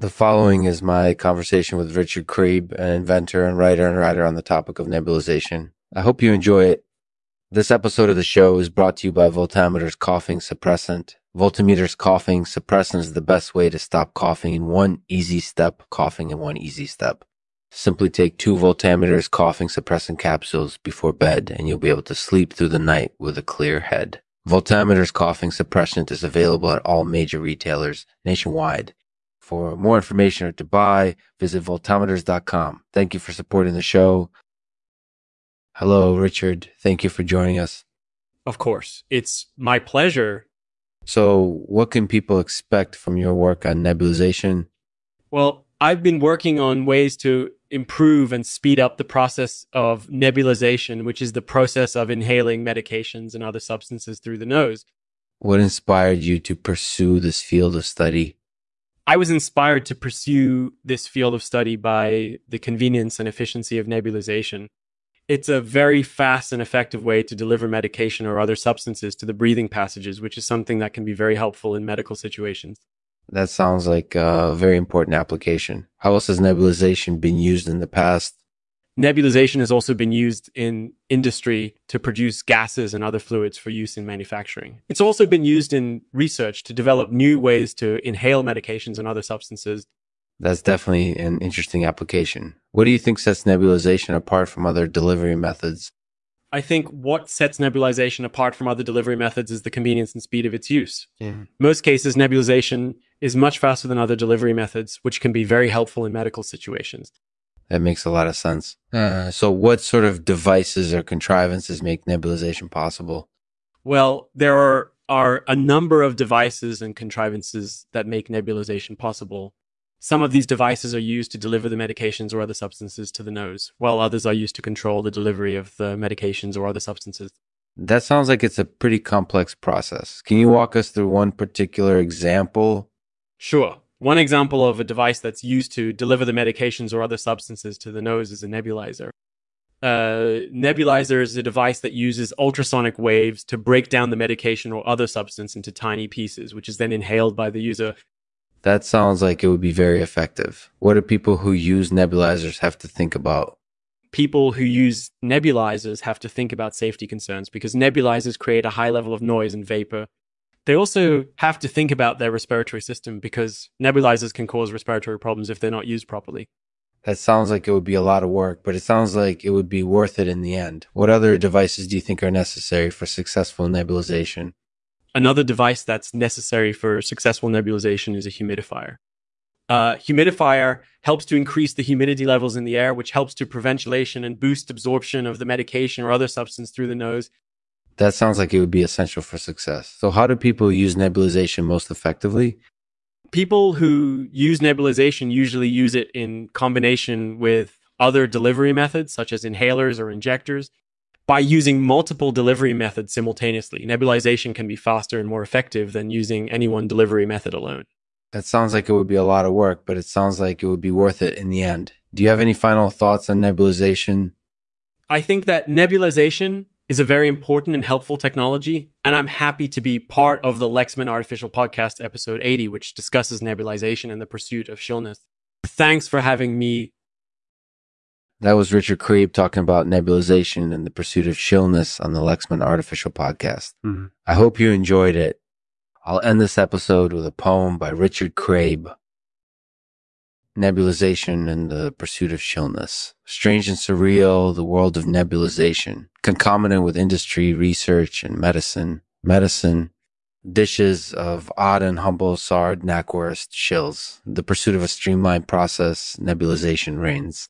The following is my conversation with Richard Craib, an inventor and writer and writer on the topic of nebulization. I hope you enjoy it. This episode of the show is brought to you by Voltammeter's coughing suppressant. Voltammeter's coughing suppressant is the best way to stop coughing in one easy step, coughing in one easy step. Simply take two Voltammeter's coughing suppressant capsules before bed and you'll be able to sleep through the night with a clear head. Voltammeter's coughing suppressant is available at all major retailers nationwide. For more information or to buy, visit voltammeters.com. Thank you for supporting the show. Hello, Richard. Thank you for joining us. Of course. It's my pleasure. So, what can people expect from your work on nebulization? Well, I've been working on ways to improve and speed up the process of nebulization, which is the process of inhaling medications and other substances through the nose. What inspired you to pursue this field of study? I was inspired to pursue this field of study by the convenience and efficiency of nebulization. It's a very fast and effective way to deliver medication or other substances to the breathing passages, which is something that can be very helpful in medical situations. That sounds like a very important application. How else has nebulization been used in the past? Nebulization has also been used in industry to produce gases and other fluids for use in manufacturing. It's also been used in research to develop new ways to inhale medications and other substances. That's definitely an interesting application. What do you think sets nebulization apart from other delivery methods? I think what sets nebulization apart from other delivery methods is the convenience and speed of its use. Yeah. Most cases, nebulization is much faster than other delivery methods, which can be very helpful in medical situations. That makes a lot of sense. Uh, so, what sort of devices or contrivances make nebulization possible? Well, there are, are a number of devices and contrivances that make nebulization possible. Some of these devices are used to deliver the medications or other substances to the nose, while others are used to control the delivery of the medications or other substances. That sounds like it's a pretty complex process. Can you walk us through one particular example? Sure. One example of a device that's used to deliver the medications or other substances to the nose is a nebulizer. A nebulizer is a device that uses ultrasonic waves to break down the medication or other substance into tiny pieces, which is then inhaled by the user. That sounds like it would be very effective. What do people who use nebulizers have to think about? People who use nebulizers have to think about safety concerns because nebulizers create a high level of noise and vapor they also have to think about their respiratory system because nebulizers can cause respiratory problems if they're not used properly. That sounds like it would be a lot of work, but it sounds like it would be worth it in the end. What other devices do you think are necessary for successful nebulization? Another device that's necessary for successful nebulization is a humidifier. A humidifier helps to increase the humidity levels in the air, which helps to prevent ventilation and boost absorption of the medication or other substance through the nose, that sounds like it would be essential for success. So, how do people use nebulization most effectively? People who use nebulization usually use it in combination with other delivery methods, such as inhalers or injectors. By using multiple delivery methods simultaneously, nebulization can be faster and more effective than using any one delivery method alone. That sounds like it would be a lot of work, but it sounds like it would be worth it in the end. Do you have any final thoughts on nebulization? I think that nebulization is a very important and helpful technology. And I'm happy to be part of the Lexman Artificial Podcast, episode 80, which discusses nebulization and the pursuit of shrillness. Thanks for having me. That was Richard Craib talking about nebulization and the pursuit of shrillness on the Lexman Artificial Podcast. Mm-hmm. I hope you enjoyed it. I'll end this episode with a poem by Richard Craib nebulization and the pursuit of shrillness. Strange and surreal, the world of nebulization, concomitant with industry, research, and medicine. Medicine, dishes of odd and humble sard, knackwurst, shills. The pursuit of a streamlined process, nebulization reigns.